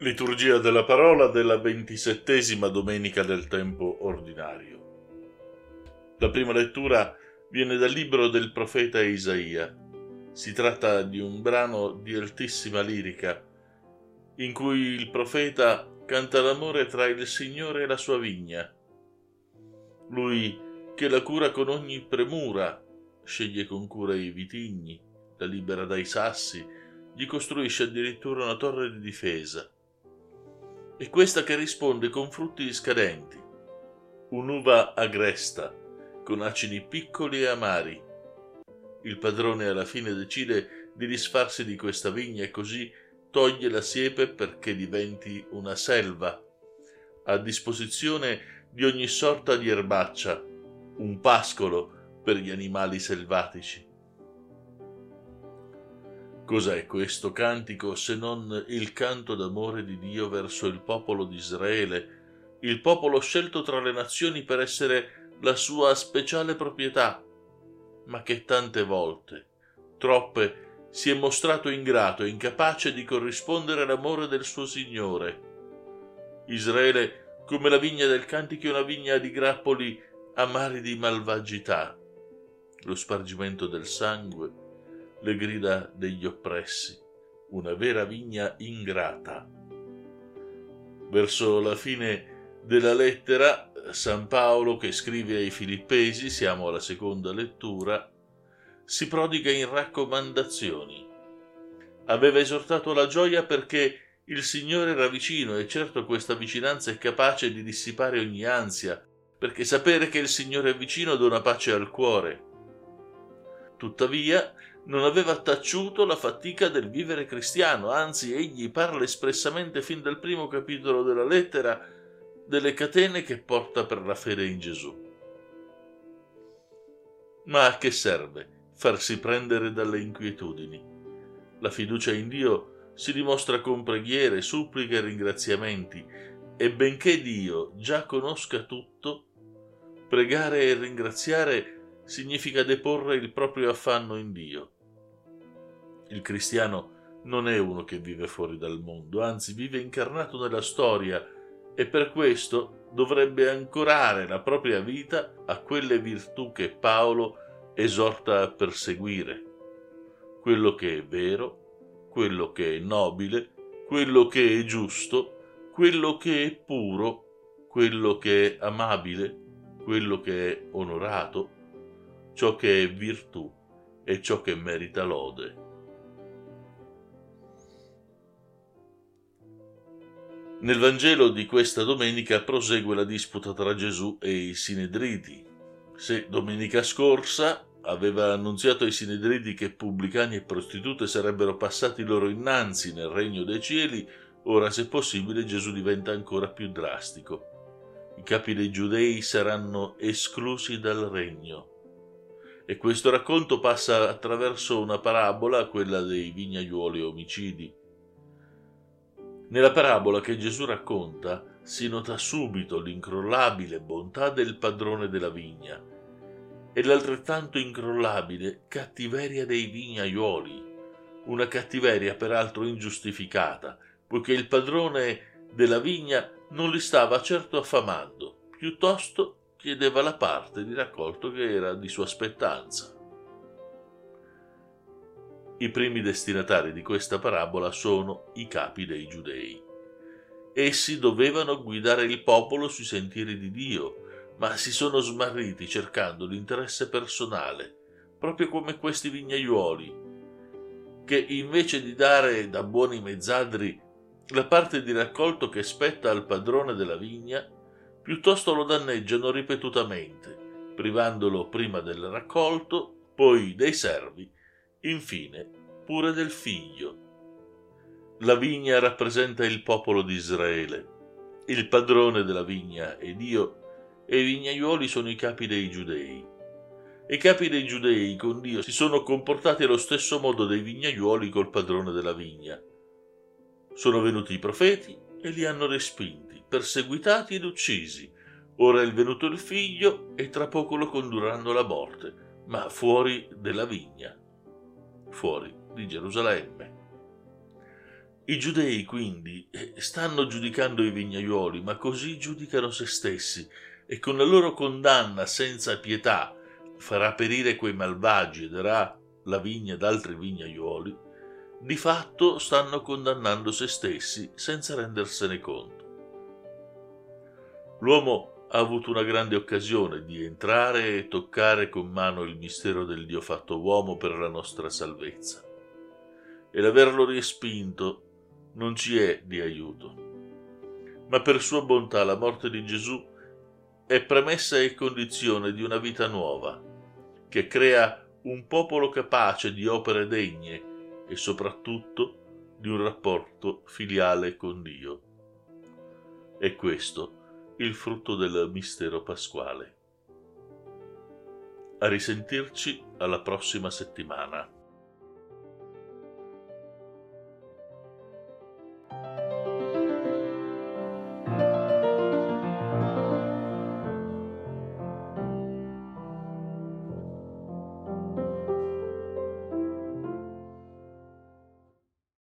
Liturgia della parola della ventisettesima domenica del tempo ordinario. La prima lettura viene dal libro del profeta Isaia. Si tratta di un brano di altissima lirica in cui il profeta canta l'amore tra il Signore e la sua vigna. Lui che la cura con ogni premura, sceglie con cura i vitigni, la libera dai sassi, gli costruisce addirittura una torre di difesa e questa che risponde con frutti scadenti, un'uva agresta, con acidi piccoli e amari. Il padrone alla fine decide di disfarsi di questa vigna e così toglie la siepe perché diventi una selva, a disposizione di ogni sorta di erbaccia, un pascolo per gli animali selvatici. Cos'è questo cantico se non il canto d'amore di Dio verso il popolo di Israele, il popolo scelto tra le nazioni per essere la sua speciale proprietà, ma che tante volte, troppe, si è mostrato ingrato e incapace di corrispondere all'amore del suo Signore. Israele, come la vigna del cantico, è una vigna di grappoli amari di malvagità, lo spargimento del sangue, le grida degli oppressi, una vera vigna ingrata. Verso la fine della lettera, San Paolo, che scrive ai Filippesi, siamo alla seconda lettura, si prodiga in raccomandazioni. Aveva esortato la gioia perché il Signore era vicino e certo questa vicinanza è capace di dissipare ogni ansia, perché sapere che il Signore è vicino dona pace al cuore. Tuttavia, non aveva taciuto la fatica del vivere cristiano, anzi egli parla espressamente fin dal primo capitolo della lettera delle catene che porta per la fede in Gesù. Ma a che serve farsi prendere dalle inquietudini? La fiducia in Dio si dimostra con preghiere, suppliche e ringraziamenti, e benché Dio già conosca tutto, pregare e ringraziare significa deporre il proprio affanno in Dio. Il cristiano non è uno che vive fuori dal mondo, anzi vive incarnato nella storia e per questo dovrebbe ancorare la propria vita a quelle virtù che Paolo esorta a perseguire. Quello che è vero, quello che è nobile, quello che è giusto, quello che è puro, quello che è amabile, quello che è onorato, ciò che è virtù e ciò che merita lode. Nel Vangelo di questa domenica prosegue la disputa tra Gesù e i Sinedriti. Se domenica scorsa aveva annunziato ai Sinedriti che pubblicani e prostitute sarebbero passati loro innanzi nel regno dei cieli, ora se possibile Gesù diventa ancora più drastico. I capi dei giudei saranno esclusi dal regno. E questo racconto passa attraverso una parabola, quella dei vignaiuoli omicidi. Nella parabola che Gesù racconta si nota subito l'incrollabile bontà del padrone della vigna e l'altrettanto incrollabile cattiveria dei vignaiuoli, una cattiveria peraltro ingiustificata, poiché il padrone della vigna non li stava certo affamando, piuttosto chiedeva la parte di raccolto che era di sua spettanza. I primi destinatari di questa parabola sono i capi dei giudei. Essi dovevano guidare il popolo sui sentieri di Dio, ma si sono smarriti cercando l'interesse personale, proprio come questi vignaiuoli, che invece di dare da buoni mezzadri la parte di raccolto che spetta al padrone della vigna, piuttosto lo danneggiano ripetutamente, privandolo prima del raccolto, poi dei servi infine pure del figlio. La vigna rappresenta il popolo di Israele. Il padrone della vigna è Dio e i vignaiuoli sono i capi dei giudei. I capi dei giudei con Dio si sono comportati allo stesso modo dei vignaiuoli col padrone della vigna. Sono venuti i profeti e li hanno respinti, perseguitati ed uccisi. Ora è venuto il figlio e tra poco lo condurranno alla morte, ma fuori della vigna fuori di Gerusalemme. I giudei quindi stanno giudicando i vignaioli, ma così giudicano se stessi e con la loro condanna senza pietà farà perire quei malvagi e darà la vigna ad altri vignaioli, di fatto stanno condannando se stessi senza rendersene conto. L'uomo ha avuto una grande occasione di entrare e toccare con mano il mistero del Dio fatto uomo per la nostra salvezza. E l'averlo respinto non ci è di aiuto. Ma per sua bontà la morte di Gesù è premessa e condizione di una vita nuova, che crea un popolo capace di opere degne e soprattutto di un rapporto filiale con Dio. È questo il frutto del mistero pasquale. A risentirci alla prossima settimana.